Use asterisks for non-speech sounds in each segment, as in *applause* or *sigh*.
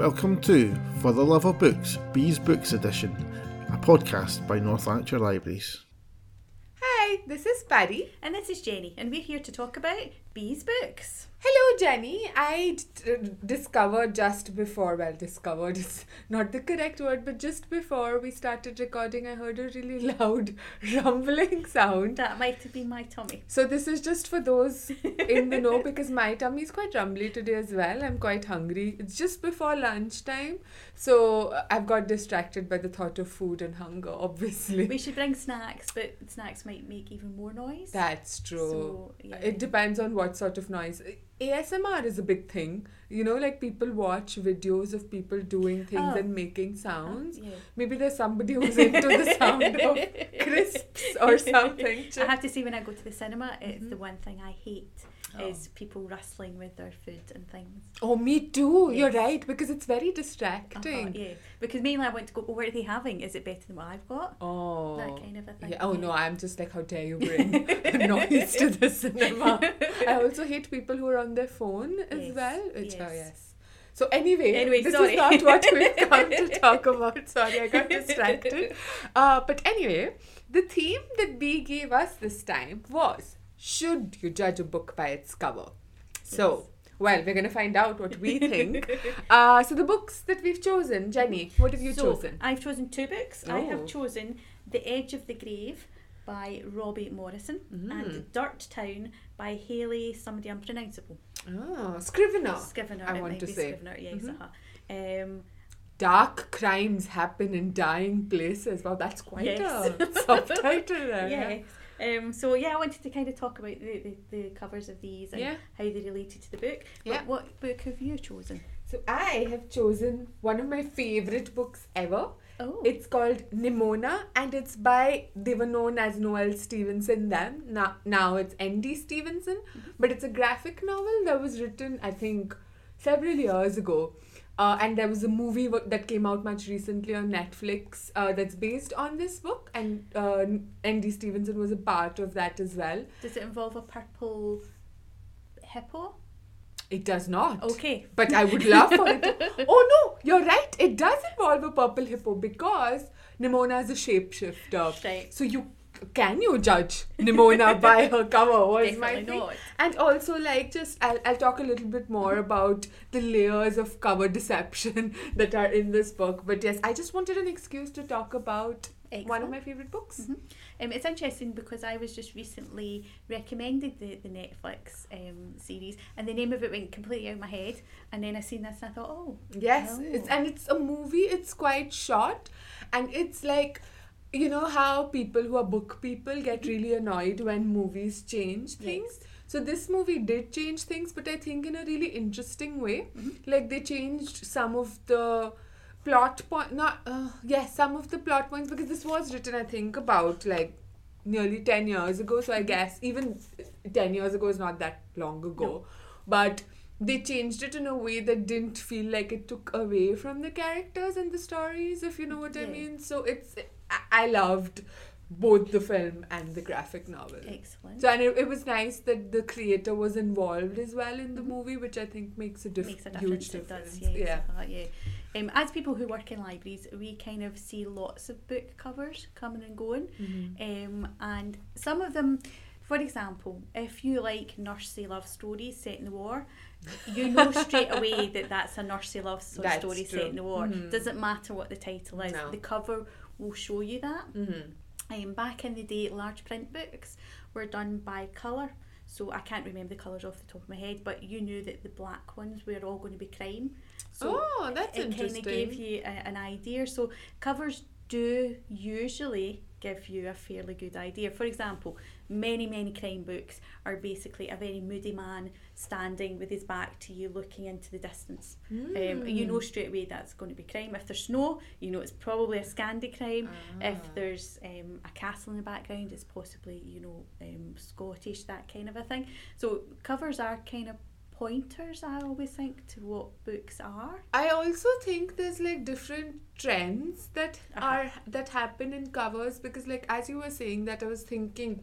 Welcome to For the Love of Books, Bea's Books Edition, a podcast by North Lanarkshire Libraries. Hi, this is Pari. And this is Jennie, and we're here to talk about Bea's books. Hello, Jennie. I d- d- discovered just before, well, discovered is *laughs* not the correct word, but just before we started recording, I heard a really *laughs* loud rumbling sound. That might have been my tummy. So, this is just for those *laughs* in the know because my tummy is quite rumbly today as well. I'm quite hungry. It's just before lunchtime, so uh, I've got distracted by the thought of food and hunger, obviously. We should bring snacks, but snacks might make even more noise. That's true. So, yeah. It depends on what sort of noise. ASMR is a big thing. You know, like people watch videos of people doing things Oh. and making sounds. Yeah. Maybe there's somebody who's into the sound of *laughs* crisps or something. I have to say, when I go to the cinema, it's Mm-hmm. the one thing I hate is people rustling with their food and things. Oh, me too. You're right because it's very Uh-huh, distracting. yeah, because mainly I want to go. Oh, what are they having? Is it better than what I've got? Oh. That kind of a thing. Yeah. Oh no, I'm just like, how dare you bring *laughs* noise to the *laughs* cinema? I also hate people who are on their phone as Yes, well. Which, oh yes. yes. So anyway, Anyway, this sorry. is not what we've *laughs* come to talk about. Sorry, I got distracted. Uh, but anyway, the theme that Bea gave us this time was: Should you judge a book by its cover? So. Well, we're going to find out what we think. *laughs* uh, so, the books that we've chosen, Jennie, what have you so, chosen? I've chosen two books. I Oh. have chosen The Edge of the Grave by Robbie Morrison Mm. and Dirt Town by Hayley, somebody unpronounceable. Oh, Scrivenor. Scrivenor. I want to say. Scrivenor, yes. Mhm. uh-huh. Um, Dark crimes happen in dying places. Wow, that's quite Yes. a *laughs* subtitle there. yes. Um, so yeah, I wanted to kind of talk about the, the, the covers of these and Yeah. how they related to the book. Yeah. But what book have you chosen? So I have chosen one of my favorite books ever. Oh, It's called Nimona and it's by they were known as Noelle Stevenson then. Now now it's N.D. Stevenson, but it's a graphic novel that was written I think several years ago. Uh, and there was a movie w- that came out much recently on Netflix uh, that's based on this book, and uh, N.D. Stevenson was a part of that as well. does it involve a purple hippo? It does not. Okay. But I would love for it to. *laughs* Oh no, you're right. It does involve a purple hippo because Nimona is a shapeshifter. Right. So you can you judge Nimona by *laughs* her cover? Was my thing. not. And also like just I'll, I'll talk a little bit more mm-hmm. about the layers of cover deception *laughs* that are in this book. But yes, I just wanted an excuse to talk about one of my favorite books. Mhm. Um, it's interesting because I was just recently recommended the, the Netflix um, series and the name of it went completely out of my head and then I seen this and I thought, oh, Yes, Oh. it's and it's a movie. It's quite short, and it's like, you know how people who are book people get really annoyed when movies change things. Yes. So this movie did change things, but I think in a really interesting way. Mhm. Like they changed some of the plot point. Not uh, yes, some of the plot points because this was written, I think, about like nearly ten years ago. So I guess even ten years ago is not that long ago, No. but they changed it in a way that didn't feel like it took away from the characters and the stories if you know what i mean so it's i, I loved both the film and the graphic novel excellent. so and it, it was nice that the creator was involved as well in the Mhm. movie which i think makes a, diff- Makes a huge difference. It difference does, yeah yeah. Um, as people who work in libraries, we kind of see lots of book covers coming and going, Mhm. um, and some of them, for example, if you like nursery love stories set in the war, you know straight away *laughs* that that's a nursery love That's story true. set in the war. Mhm. Doesn't matter what the title is, No. the cover will show you that. Mhm. Um, back in the day, large print books were done by colour. So I can't remember the colours off the top of my head, but you knew that the black ones were all going to be crime. So oh that's it kind interesting of gave you a, an idea. So covers do usually give you a fairly good idea. For example, many many crime books are basically a very moody man standing with his back to you, looking into the distance. Um, you Mm. know straight away that's going to be crime. If there's snow, you know it's probably a Scandi crime. Ah. If there's um, a castle in the background, it's possibly you know um, Scottish, that kind of a thing. So covers are kind of pointers. I always think to what books are. I also think there's like different trends that Uh-huh. are that happen in covers because like as you were saying that I was thinking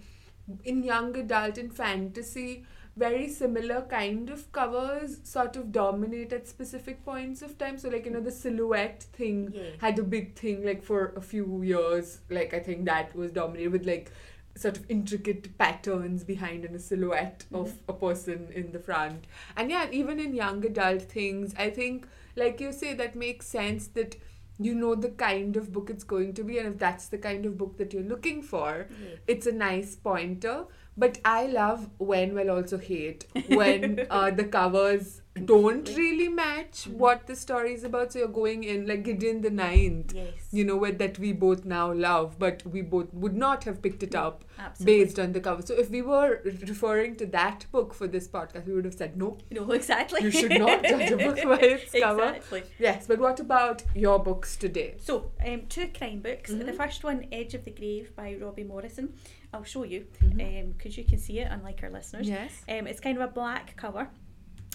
in young adult and fantasy very similar kind of covers sort of dominate at specific points of time. So like you know the silhouette thing Yeah. had a big thing like for a few years. Like I think that was dominated with like sort of intricate patterns behind in a silhouette mm-hmm. of a person in the front. And yeah, even in young adult things, I think like you say that makes sense that you know the kind of book it's going to be and if that's the kind of book that you're looking for Yeah. it's a nice pointer but i love when will also hate *laughs* when uh, the covers don't really match what the story is about so you're going in like gideon the ninth Yes. you know what that we both now love but we both would not have picked it up Absolutely. based on the cover so if we were referring to that book for this podcast we would have said no No, exactly. you should not judge a book by *laughs* its cover Exactly. yes but what about your books today So, um, two crime books. Mhm. The first one, Edge of the Grave by Robbie Morrison. I'll show you because you can see it, unlike our listeners. yes Um, it's kind of a black cover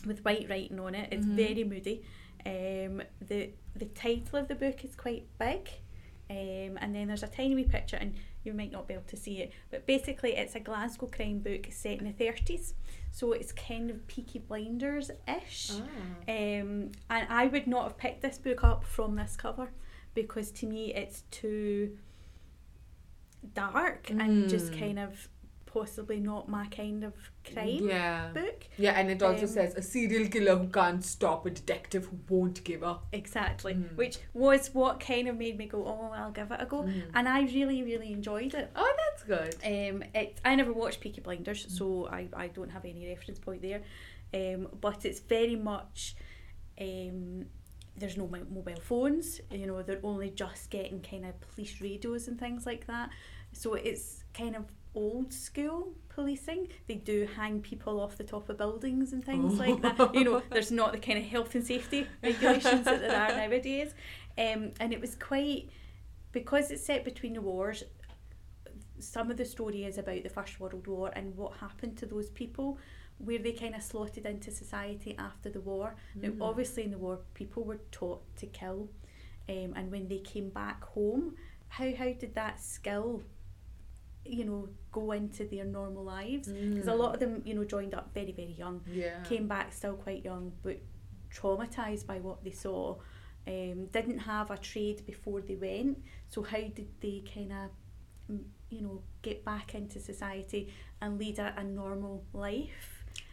with white writing on it. It's Mhm. very moody. Um, the the title of the book is quite big, um, and then there's a tiny wee picture, and you might not be able to see it, but basically it's a Glasgow crime book set in the thirties. So it's kind of Peaky Blinders ish. Ah. Um, and I would not have picked this book up from this cover because to me it's too dark and just Mm. kind of possibly not my kind of crime yeah book. Yeah, and it also Um, says a serial killer who can't stop, a detective who won't give up. Exactly, Mm. which was what kind of made me go, oh, I'll give it a go. Mm. And I really, really enjoyed it. Oh, that's good. Um, it, I never watched Peaky Blinders, so I, I don't have any reference point there. Um, but it's very much, um, there's no mobile phones, you know, they're only just getting kind of police radios and things like that. So it's kind of old school policing. They do hang people off the top of buildings and things like that. You know, there's not the kind of health and safety *laughs* regulations that there are nowadays. Um, and it was quite, because it's set between the wars, some of the story is about the First World War and what happened to those people, where they kind of slotted into society after the war. Now, Mm. obviously, in the war, people were taught to kill, um, and when they came back home, how how did that skill, you know, go into their normal lives? Because a Mm. lot of them, you know, joined up very very young, Yeah. came back still quite young, but traumatized by what they saw. Um, didn't have a trade before they went, so how did they kind of, you know, get back into society and lead a, a normal life?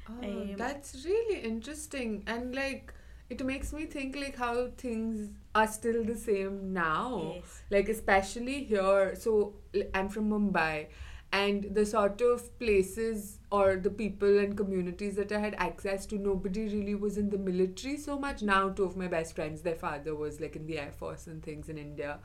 Oh, um, that's really interesting. And like, it makes me think like how things are still the same now. Yes. Like, especially here. So, I'm from Mumbai. And the sort of places or the people and communities that I had access to, nobody really was in the military so much. Now, two of my best friends, their father was like in the Air Force and things in India.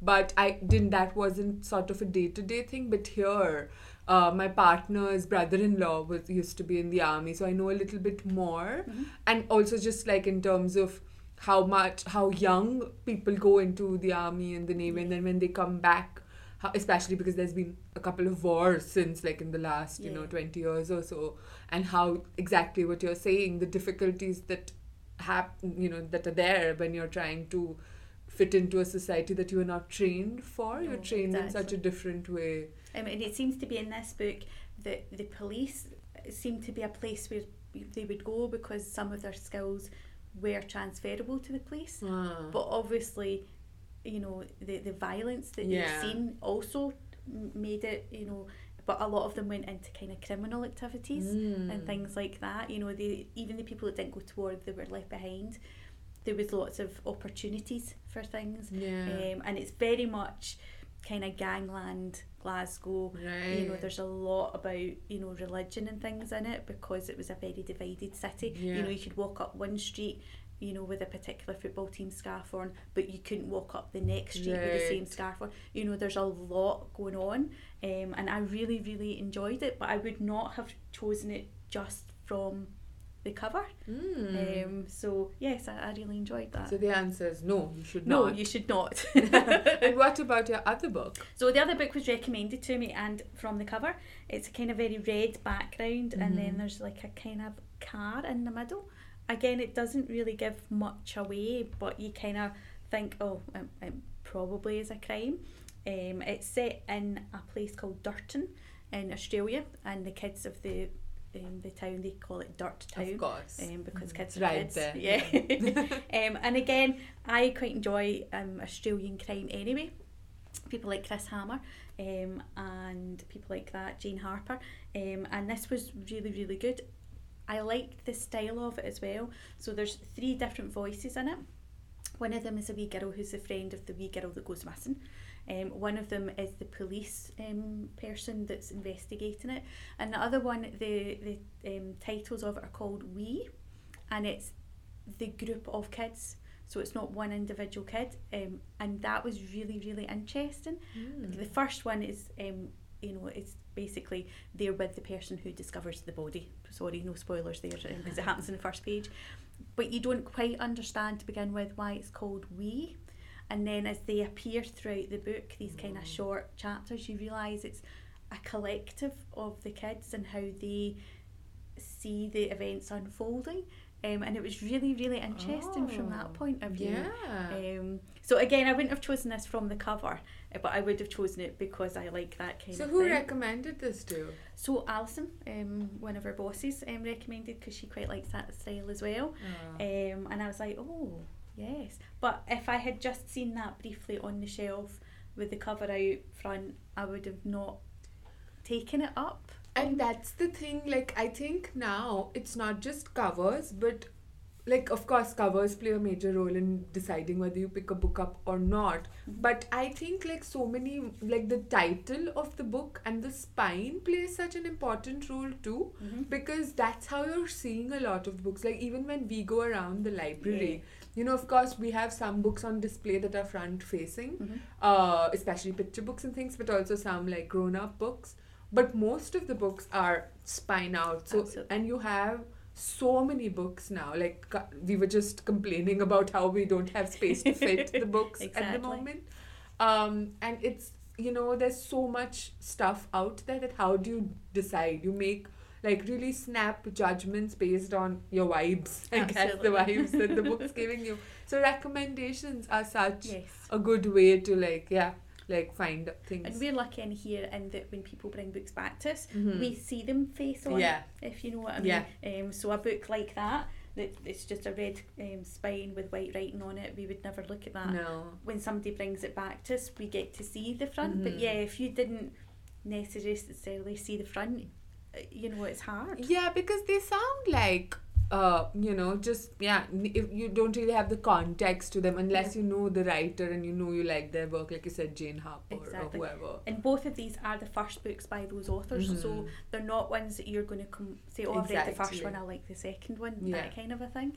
but I didn't that wasn't sort of a day to day thing. But here, uh, my partner's brother in law was used to be in the army, so I know a little bit more, Mhm. and also just like in terms of how much how young people go into the army and the navy, and then when they come back. How, especially because there's been a couple of wars since like in the last you know 20 years or so and how exactly what you're saying the difficulties that happen you know that are there when you're trying to fit into a society that you are not trained for you're No, trained in such a different way Um, and it seems to be in this book that the police seem to be a place where they would go because some of their skills were transferable to the police. Ah. But obviously, you know, the, the violence that Yeah. they've seen also made it, you know, but a lot of them went into kind of criminal activities Mm. and things like that. You know, they even the people that didn't go to war, they were left behind. There was lots of opportunities for things. yeah Um, and it's very much kind of gangland Glasgow. right You know, there's a lot about you know religion and things in it because it was a very divided city. Yeah. You know, you could walk up one street, you know, with a particular football team scarf on, but you couldn't walk up the next street with the same scarf on. You know, there's a lot going on, um, and I really, really enjoyed it. But I would not have chosen it just from the cover. Mm. Um, so yes, I, I really enjoyed that. so the answer is no you should no, not you should not. *laughs* and *laughs* what about your other book So the other book was recommended to me, and from the cover, it's a kind of very red background, and then there's like a kind of car in the middle. Again, it doesn't really give much away, but you kind of think, oh, it, it probably is a crime. Um, it's set in a place called Durton in Australia, and the kids of the um, the town they call it Dirt Town. Of course. Um, because kids It's are right kids. there, Yeah. *laughs* *laughs* *laughs* um, and again, I quite enjoy um, Australian crime anyway. People like Chris Hammer um, and people like that, Jane Harper. Um, and this was really, really good. I liked the style of it as well. So there's three different voices in it. One of them is a wee girl who's the friend of the wee girl that goes missing. Um, one of them is the police um, person that's investigating it, and the other one, the the um, titles of it are called We, and it's the group of kids. So it's not one individual kid, um, and that was really really interesting. Mm. The first one is, um, you know, it's basically they're with the person who discovers the body. Sorry, no spoilers there because it happens in the first page. But you don't quite understand to begin with why it's called We. And then as they appear throughout the book, these kind of short chapters, you realise it's a collective of the kids and how they see the events unfolding. Um, and it was really, really interesting from Oh, that point of view. Yeah. Um, so again, I wouldn't have chosen this from the cover, uh, but I would have chosen it because I like that kind so of who thing. recommended this to so Alison, um, one of our bosses, um, recommended because she quite likes that style as well. Oh. Um, and I was like, oh yes. But if I had just seen that briefly on the shelf with the cover out front, I would have not taken it up. And that's the thing, like, I think now it's not just covers, but, like, of course, covers play a major role in deciding whether you pick a book up or not. Mm-hmm. But I think, like, so many, like, the title of the book and the spine plays such an important role too, mm-hmm. because that's how you're seeing a lot of books. Like, even when we go around the library, you know, of course, we have some books on display that are front facing, Mhm. uh, especially picture books and things, but also some like grown up books. But most of the books are spine out. So, Absolutely. and you have so many books now. Like, we were just complaining about how we don't have space to fit the *laughs* books at the moment. Um, and it's, you know, there's so much stuff out there that how do you decide? You make like really snap judgments based on your vibes, I guess, the vibes that the book's *laughs* giving you. So recommendations are such Yes. a good way to like yeah like find things And we're lucky in here in that when people bring books back to us, Mhm. we see them face on, yeah if you know what I mean. Um, so a book like that, that it's just a red um, spine with white writing on it, we would never look at that. no When somebody brings it back to us, we get to see the front. But Mhm. yeah, if you didn't necessarily see the front, you know, it's hard. yeah because they sound like uh you know just yeah if you don't really have the context to them unless Yeah. you know the writer and you know you like their work like you said jane harper Exactly. or whoever And both of these are the first books by those authors, so Mhm. they're not ones that you're going to come say, "Oh, I've read the first one, I like the second one," Yeah. that kind of a thing.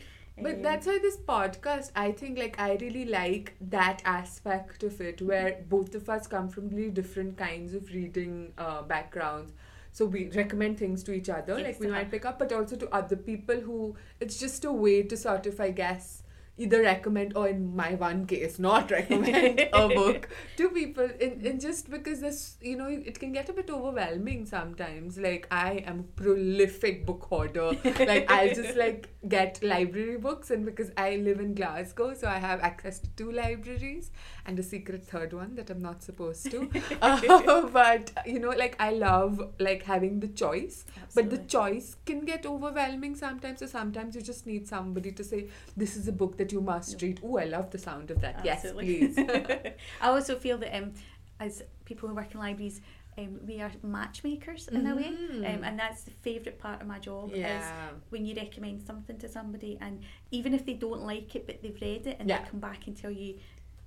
But Um, that's why this podcast, I think, like, I really like that aspect of it where both of us come from really different kinds of reading uh, backgrounds. So we recommend things to each other, like we might pick up, but also to other people who it's just a way to sort of, I guess, either recommend or in my one case, not recommend a *laughs* book to people. And, and just because this, you know, it can get a bit overwhelming sometimes. Like, I am a prolific book hoarder like I'll just *laughs* like get library books and because I live in Glasgow so I have access to two libraries and a secret third one that I'm not supposed to *laughs* uh, but you know like I love like having the choice but the choice can get overwhelming sometimes so sometimes you just need somebody to say this is a book that you must read oh I love the sound of that Absolutely. yes please *laughs* *laughs* I also feel that um, as people who work in libraries, um, we are matchmakers in a way, um, Mhm. and that's the favourite part of my job. Is yeah when you recommend something to somebody, and even if they don't like it, but they've read it, and Yeah. they come back and tell you,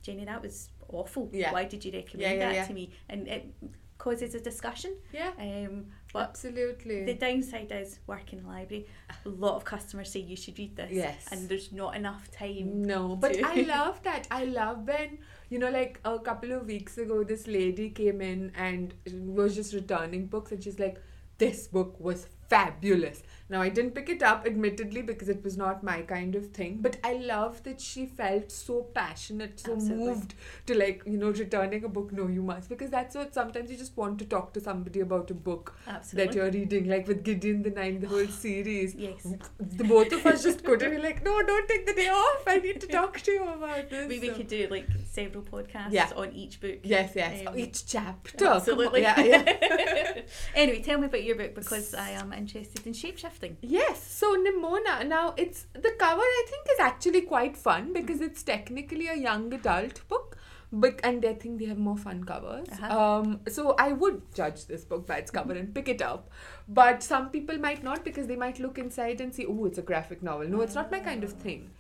Jennie, that was awful. Yeah. Why did you recommend that yeah. to me? And it causes a discussion. yeah Um, but absolutely the downside is working in the library. A lot of customers say you should read this, Yes. and there's not enough time. No, but to- I *laughs* love that. I love when, you know, like a couple of weeks ago, this lady came in and was just returning books, and she's like, This book was fabulous. Now, I didn't pick it up, admittedly, because it was not my kind of thing, but I love that she felt so passionate, so Absolutely. moved to, like, you know, returning a book. No, you must, because that's what sometimes you just want to talk to somebody about a book Absolutely. that you're reading, like with Gideon the Nine, the whole series *sighs* Yes. the both of us just couldn't be like, no, don't take the day off. I need to *laughs* talk to you about this. We, we So- could do like several podcasts Yeah. on each book. Yes, yes. Um, Each chapter. Absolutely. Yeah, yeah. *laughs* anyway, tell me about your book because I am interested in shapeshifting. Yes, so Nimona. Now it's the cover. I think is actually quite fun because it's technically a young adult book, but and I think they have more fun covers. Uh-huh. Um, so I would judge this book by its cover and pick it up, but some people might not because they might look inside and see, oh, it's a graphic novel. No, it's not my kind of thing.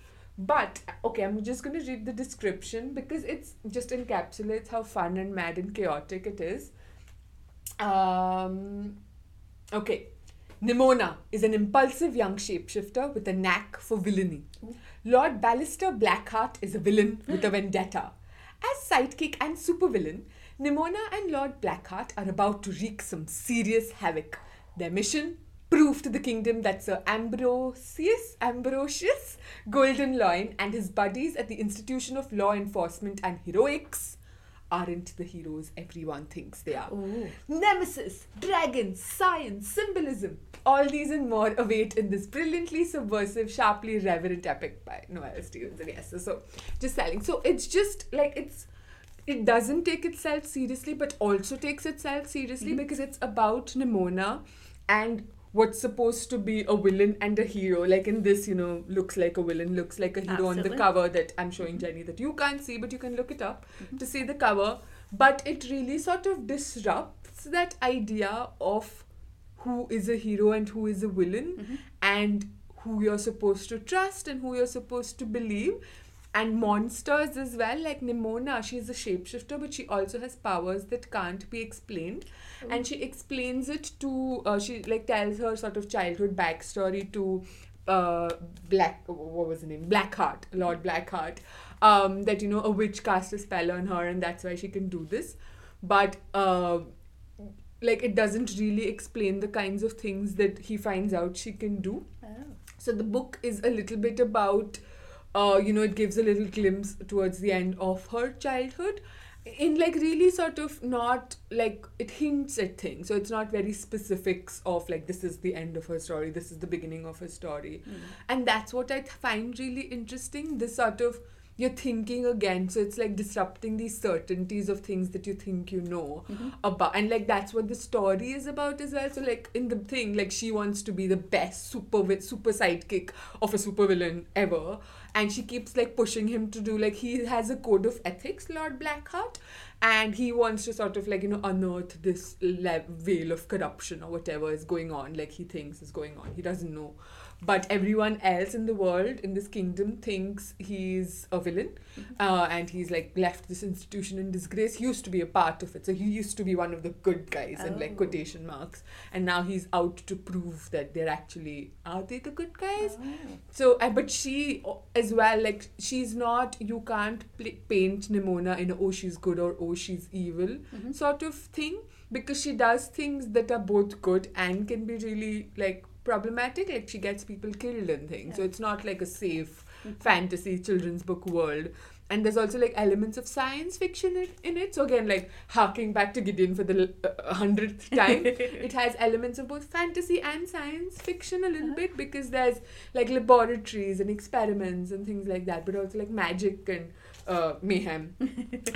But okay, I'm just gonna read the description because it's just encapsulates how fun and mad and chaotic it is. Um, okay. Nimona is an impulsive young shapeshifter with a knack for villainy. Lord Ballister Blackheart is a villain with a vendetta. As sidekick and supervillain, Nimona and Lord Blackheart are about to wreak some serious havoc. Their mission? Prove to the kingdom that Sir Ambrosius, Ambrosius Goldenloin and his buddies at the Institution of Law Enforcement and Heroics aren't the heroes everyone thinks they are. Nemesis, dragons, science, symbolism, all these and more await in this brilliantly subversive, sharply reverent epic by Noelle Stevenson. Yes, so, so just selling. So it's just like it's it doesn't take itself seriously, but also takes itself seriously mm-hmm. because it's about Nimona and what's supposed to be a villain and a hero. Like in this, you know, looks like a villain, looks like a hero on the cover that I'm showing mm-hmm. Jennie that you can't see, but you can look it up mm-hmm. to see the cover. But it really sort of disrupts that idea of who is a hero and who is a villain mm-hmm. and who you're supposed to trust and who you're supposed to believe and monsters as well like nimona she's a shapeshifter but she also has powers that can't be explained. And she explains it to uh, she like tells her sort of childhood backstory to uh, black what was the name? Blackheart lord blackheart. Um, that you know a witch cast a spell on her and that's why she can do this. But uh, like it doesn't really explain the kinds of things that he finds out she can do. Oh. so the book is a little bit about uh, you know it gives a little glimpse towards the end of her childhood. In like really sort of not like it hints at things. So it's not very specifics of like this is the end of her story this is the beginning of her story. And that's what i th- find really interesting. This sort of you're thinking again. So it's like disrupting these certainties of things that you think you know mm-hmm. about and like that's what the story is about as well. So like in the thing like she wants to be the best super super sidekick of a super villain ever and she keeps like pushing him to do like he has a code of ethics lord blackheart and he wants to sort of like you know unearth this le- veil of corruption or whatever is going on like he thinks is going on. He doesn't know but everyone else in the world in this kingdom thinks he's a villain uh, and he's like left this institution in disgrace. He used to be a part of it. So he used to be one of the good guys in like Oh. quotation marks. And now he's out to prove that they're actually are they the good guys? So uh, but she uh, as well like she's not you can't paint nimona in a, oh she's good or oh she's evil Mm-hmm. sort of thing. Because she does things that are both good and can be really like problematic like she gets people killed and things. So it's not like a safe fantasy children's book world. And there's also like elements of science fiction in, in it. So again like harking back to gideon for the uh, hundredth *laughs* time it has elements of both fantasy and science fiction a little Uh-huh. bit because there's like laboratories and experiments and things like that but also like magic and uh, mayhem. *laughs*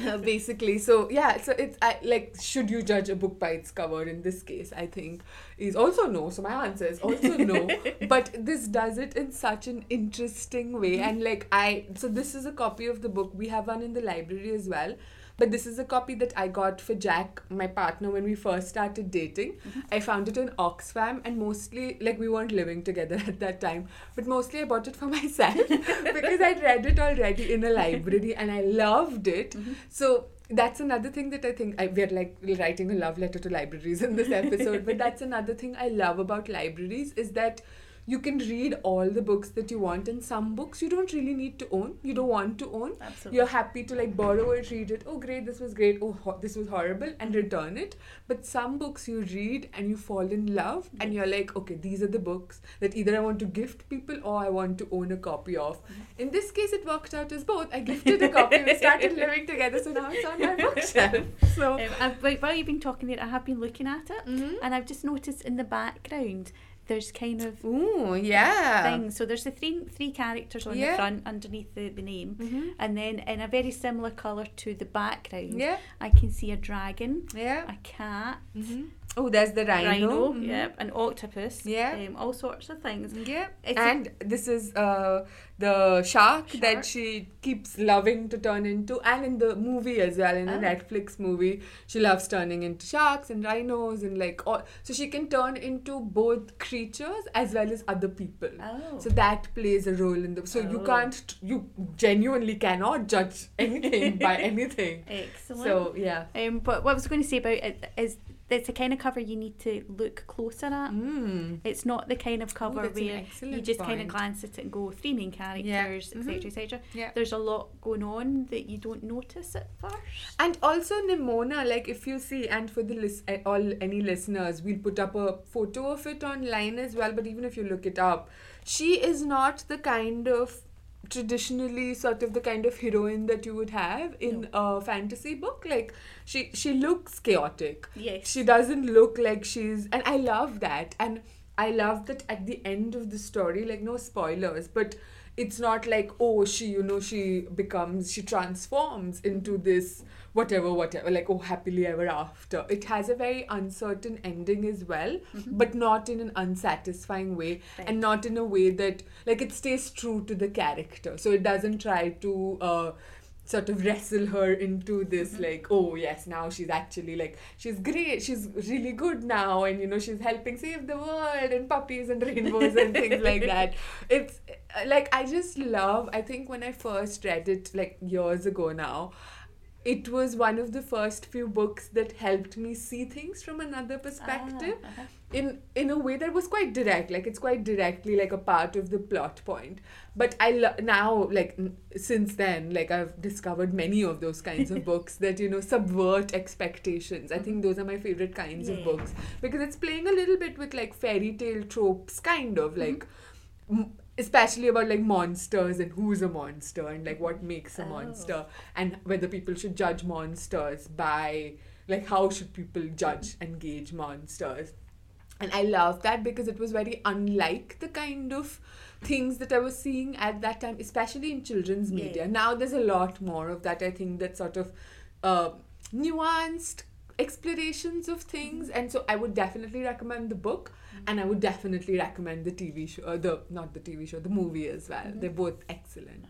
Uh, basically. So yeah so it's I, like should you judge a book by its cover in this case i think is also no. So my answer is also no. *laughs* But this does it in such an interesting way. And like i so this is a copy of the book. We have one in the library as well but this is a copy that I got for Jack, my partner, when we first started dating. Mm-hmm. I found it in Oxfam, and mostly, like, we weren't living together *laughs* at that time, but mostly I bought it for *laughs* myself *laughs* because I'd read it already in a library and I loved it. Mm-hmm. So, that's another thing that I think I, we're like writing a love letter to libraries in this episode, but that's another thing I love about libraries is that you can read all the books that you want, and some books you don't really need to own, you don't want to own. Absolutely. you're happy to like borrow it read it. Oh great this was great. Oh ho- this was horrible and return it. But some books you read and you fall in love and you're like okay these are the books that either i want to gift people or i want to own a copy of. In this case it worked out as both. I gifted a copy we started living together so now it's on my *laughs* bookshelf. So Um, I've, while you've been talking there, I have been looking at it, Mhm. and I've just noticed in the background there's kind of ooh yeah things. So there's the three three characters on Yeah. the front underneath the, the name, Mhm. and then in a very similar colour to the background, yeah I can see a dragon, yeah a cat, Mhm. Oh, there's the rhino. rhino, Mhm. yep, an octopus, Yeah. um, all sorts of things. Yeah, It's a- and this is uh, the shark, Shark. that she keeps loving to turn into, and in the movie as well, in the Oh. Netflix movie, she loves turning into sharks and rhinos and like all. So she can turn into both creatures as well as other people. Oh. So that plays a role in the. So you Oh. can't, you genuinely cannot judge anything by *laughs* anything. Excellent. So yeah. um, but what I was going to say about it is it's the kind of cover you need to look closer at. Mm. It's not the kind of cover that's an where you just kind of glance at it and go three main characters, etc., Mhm. etc. Yeah. There's a lot going on that you don't notice at first. And also Nimona, like if you see, and for the lis- eh, all any listeners, we'll put up a photo of it online as well. But even if you look it up, she is not the kind of traditionally sort of the kind of heroine that you would have in a fantasy book. Like she she looks chaotic. Yes. She doesn't look like she's, and I love that. And I love that at the end of the story, like no spoilers, but it's not like oh she you know she becomes she transforms into this whatever whatever like oh happily ever after. It has a very uncertain ending as well but not in an unsatisfying way Right. and not in a way that like it stays true to the character. So it doesn't try to uh sort of wrestle her into this like oh yes now she's actually like she's great she's really good now and you know she's helping save the world and puppies and rainbows and things *laughs* like that. It's uh, like i just love i think when i first read it like years ago now it was one of the first few books that helped me see things from another perspective. Ah, uh-huh. in in a way that was quite direct like it's quite directly like a part of the plot point. But i lo- now like n- since then like i've discovered many of those kinds of *laughs* books that you know subvert expectations. I think those are my favorite kinds of books. Because it's playing a little bit with like fairy tale tropes kind of like m- especially about like monsters and who's a monster and like what makes a Oh. monster and whether people should judge monsters by like how should people judge and gauge monsters. And i love that because it was very unlike the kind of things that i was seeing at that time especially in children's Yeah. media. Now there's a lot more of that i think that sort of uh, nuanced explorations of things. And so i would definitely recommend the book and i would definitely recommend the tv show uh, the not the tv show the movie as well Mhm. they're both excellent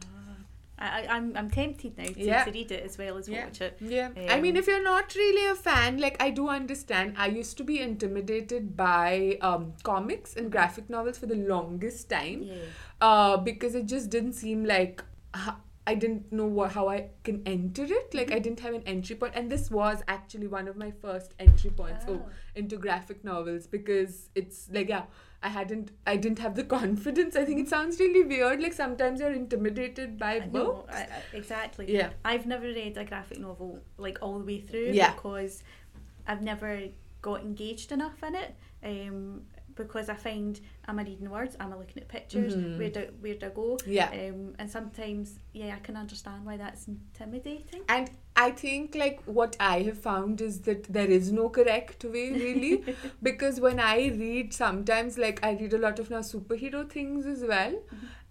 I, I- I'm, I'm tempted now to, Yeah. to read it as well as Yeah. watch it. Yeah. I mean, Um, if you're not really a fan, like I do understand. I used to be intimidated by um, comics and graphic novels for the longest time Yeah. uh, because it just didn't seem like h- I didn't know what, how I can enter it. Like I didn't have an entry point, and this was actually one of my first entry points oh, Ah. into graphic novels because it's like yeah. I hadn't I didn't have the *laughs* confidence. I think it sounds really weird. Like sometimes you're intimidated by books. I, I, exactly. Yeah. I've never read a graphic novel like all the way through Yeah. because I've never got engaged enough in it. Um, because I find am I reading words? Am I looking at pictures? Mhm. Where do where do I go? Yeah. Um, and sometimes yeah, I can understand why that's intimidating. And I think like what I have found is that there is no correct way really *laughs* because when I read sometimes like I read a lot of now superhero things as well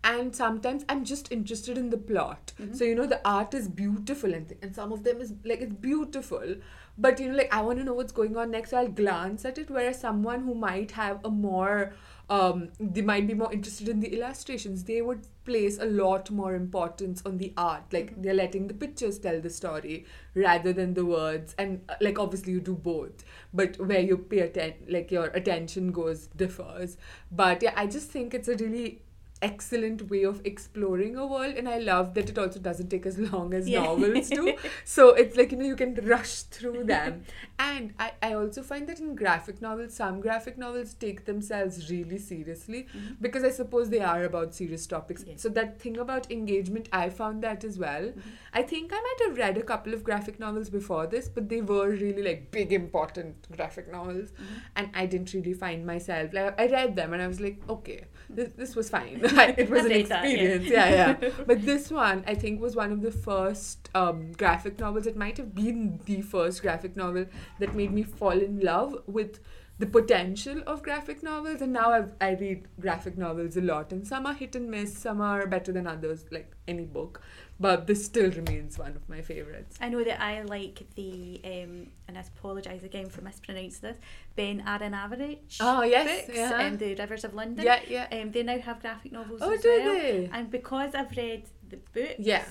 and sometimes I'm just interested in the plot. So you know the art is beautiful and th- and some of them is like it's beautiful but you know like I want to know what's going on next so I'll glance at it whereas someone who might have a more um, they might be more interested in the illustrations. They would place a lot more importance on the art. Like they're letting the pictures tell the story rather than the words. And uh, like obviously you do both, but where you pay atten- like your attention goes differs. But yeah, I just think it's a really excellent way of exploring a world and i love that it also doesn't take as long as Yeah. novels do *laughs* so it's like you know you can rush through them and I, I also find that in graphic novels some graphic novels take themselves really seriously Mhm. because i suppose they are about serious topics Yeah. so that thing about engagement i found that as well Mhm. i think i might have read a couple of graphic novels before this but they were really like big important graphic novels Mhm. and i didn't really find myself like i read them and i was like okay this, this was fine. *laughs* *laughs* It was an read that, yeah. experience. Yeah yeah. *laughs* But this one i think was one of the first um, graphic novels. It might have been the first graphic novel that made me fall in love with the potential of graphic novels and now I've, i read graphic novels a lot and some are hit and miss some are better than others like any book but this still remains one of my favorites I know that I like the, um, and I apologise again for mispronouncing this, Ben Aaronovitch Oh, yes, books, yeah. um, The Rivers of London. yeah yeah Um, they now have graphic novels as well. oh do well. they And because I've read the books Yeah.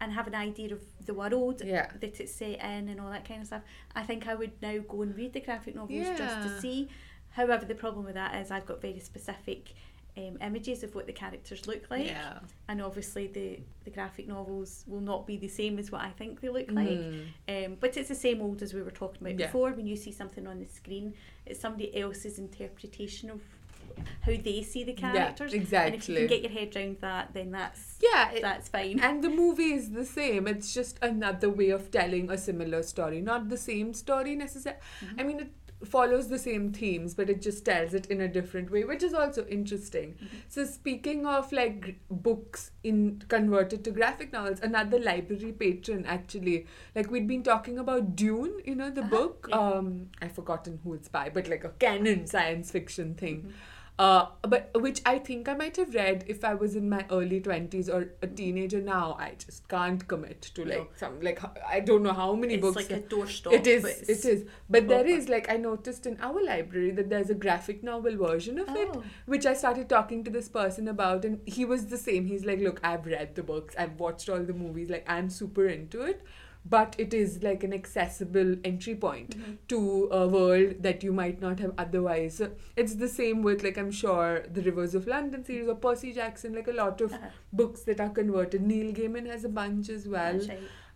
And have an idea of the world yeah that it's set in and all that kind of stuff, I think I would now go and read the graphic novels just to see. However, the problem with that is I've got very specific um, images of what the characters look like, yeah and obviously the, the graphic novels will not be the same as what I think they look like. Mm. Um, but it's the same old as we were talking about Yeah. before. When you see something on the screen, it's somebody else's interpretation of how they see the characters. yeah And if you can get your head around that, then that's yeah it- that's fine. and the movie is the same it's just another way of telling a similar story not the same story necessarily Mhm. i mean it follows the same themes but it just tells it in a different way which is also interesting Mhm. so speaking of like books in converted to graphic novels another library patron actually like we'd been talking about dune you know the Uh-huh, book yeah. um i've forgotten who it's by but like a canon science fiction thing Mhm. Uh, but which I think I might have read if I was in my early twenties or a teenager. Now I just can't commit to like No. some like I don't know how many it's books. It's like a doorstop. it is. It it's- But there is like I noticed in our library that there's a graphic novel version of it, Oh. which I started talking to this person about, and he was the same. He's like, look, I've read the books, I've watched all the movies, like I'm super into it. But it is like an accessible entry point Mhm. to a world that you might not have otherwise. So it's the same with like I'm sure the Rivers of London series or Percy Jackson, like a lot of Uh-huh. books that are converted. Neil Gaiman has a bunch as well.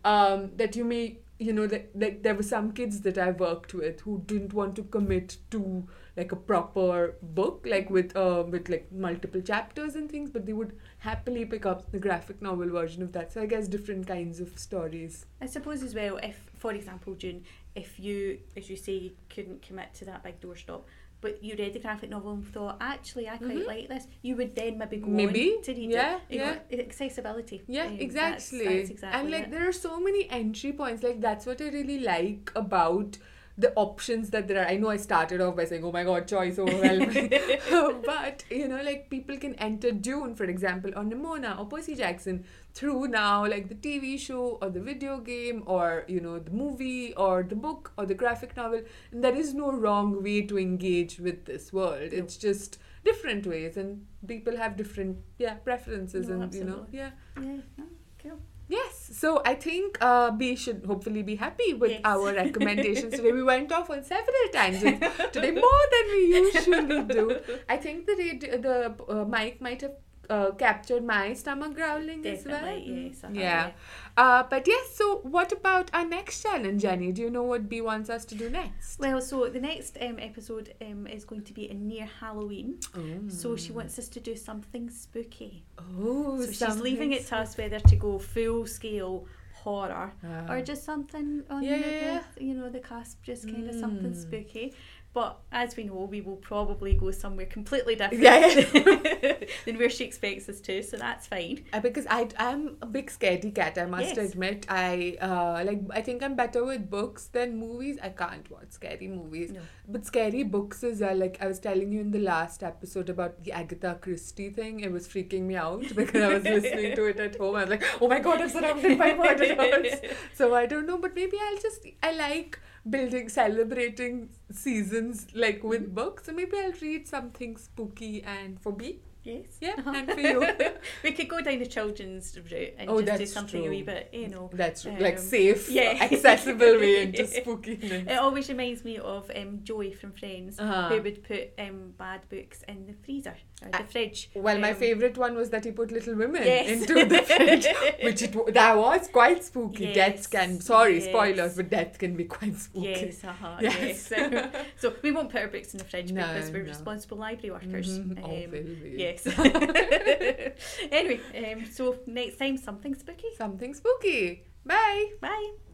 Um, that you may you know that like there were some kids that I worked with who didn't want to commit to like a proper book like with uh, with like multiple chapters and things but they would happily pick up the graphic novel version of that. So i guess different kinds of stories. I suppose as well, if for example, June, if you, as you say, couldn't commit to that big doorstop, but you read the graphic novel and thought, actually, I quite Mhm. like this, you would then maybe go Maybe, on to read yeah, it. You yeah. know, accessibility. Yeah, um, that's- exactly. That's, exactly and like it. there are so many entry points. Like that's what I really like about the options that there are. I know I started off by saying, "Oh my god, choice overwhelming," *laughs* *laughs* but you know, like people can enter Dune, for example, or Nimona or Percy Jackson through now like the TV show or the video game or you know the movie or the book or the graphic novel. And there is no wrong way to engage with this world. It's just different ways, and people have different yeah preferences, No, and you know yeah. Yeah, no, cool. Yes, so I think uh, Bea should hopefully be happy with Yes. our recommendations today. We went off on several tangents *laughs* today, more than we usually do. I think the the uh, mic might have uh, captured my stomach growling as well. Yes. Yeah. Uh, but yes, so what about our next challenge, Jennie? Do you know what Bea wants us to do next? Well, so the next um, episode um, is going to be in near Halloween. So she wants us to do something spooky. Oh, so she's leaving it to us whether to go full scale horror Ah. or just something on Yeah, the, yeah, you know the cusp, just kind of something Mm. spooky. But as we know, we will probably go somewhere completely different Yeah, *laughs* than where she expects us to. So that's fine. Uh, because I I'm a big scaredy cat. I must Yes. admit. I uh like I think I'm better with books than movies. I can't watch scary movies, No. but scary books as well. Like I was telling you in the last episode about the Agatha Christie thing. It was freaking me out *laughs* because I was listening to it at home. I was like, oh my god, I'm surrounded by murderers. *laughs* So I don't know, but maybe I'll just I like building celebrating seasons like with books. So maybe I'll read something spooky and for me. Yes. Yeah, *laughs* Uh-huh. and for you. *laughs* we could go down the children's route and Oh, just do something a wee bit, you know. That's true. like Um, safe, yeah. *laughs* accessible way into spookiness. It always reminds me of um, Joey from Friends, Uh-huh. who would put um, bad books in the freezer or the fridge. Well, my Um, favorite one was that he put Little Women Yes. into the fridge, which it that was quite spooky. Yes, Deaths can sorry yes. spoilers, but death can be quite spooky. Yes, uh-huh, Yes. yes. so we won't put our books in the fridge No, because we're no. responsible library workers. Mhm. Oh, Um, will we? *laughs* yes. *laughs* anyway, um, so next time something spooky. Something spooky. Bye. Bye.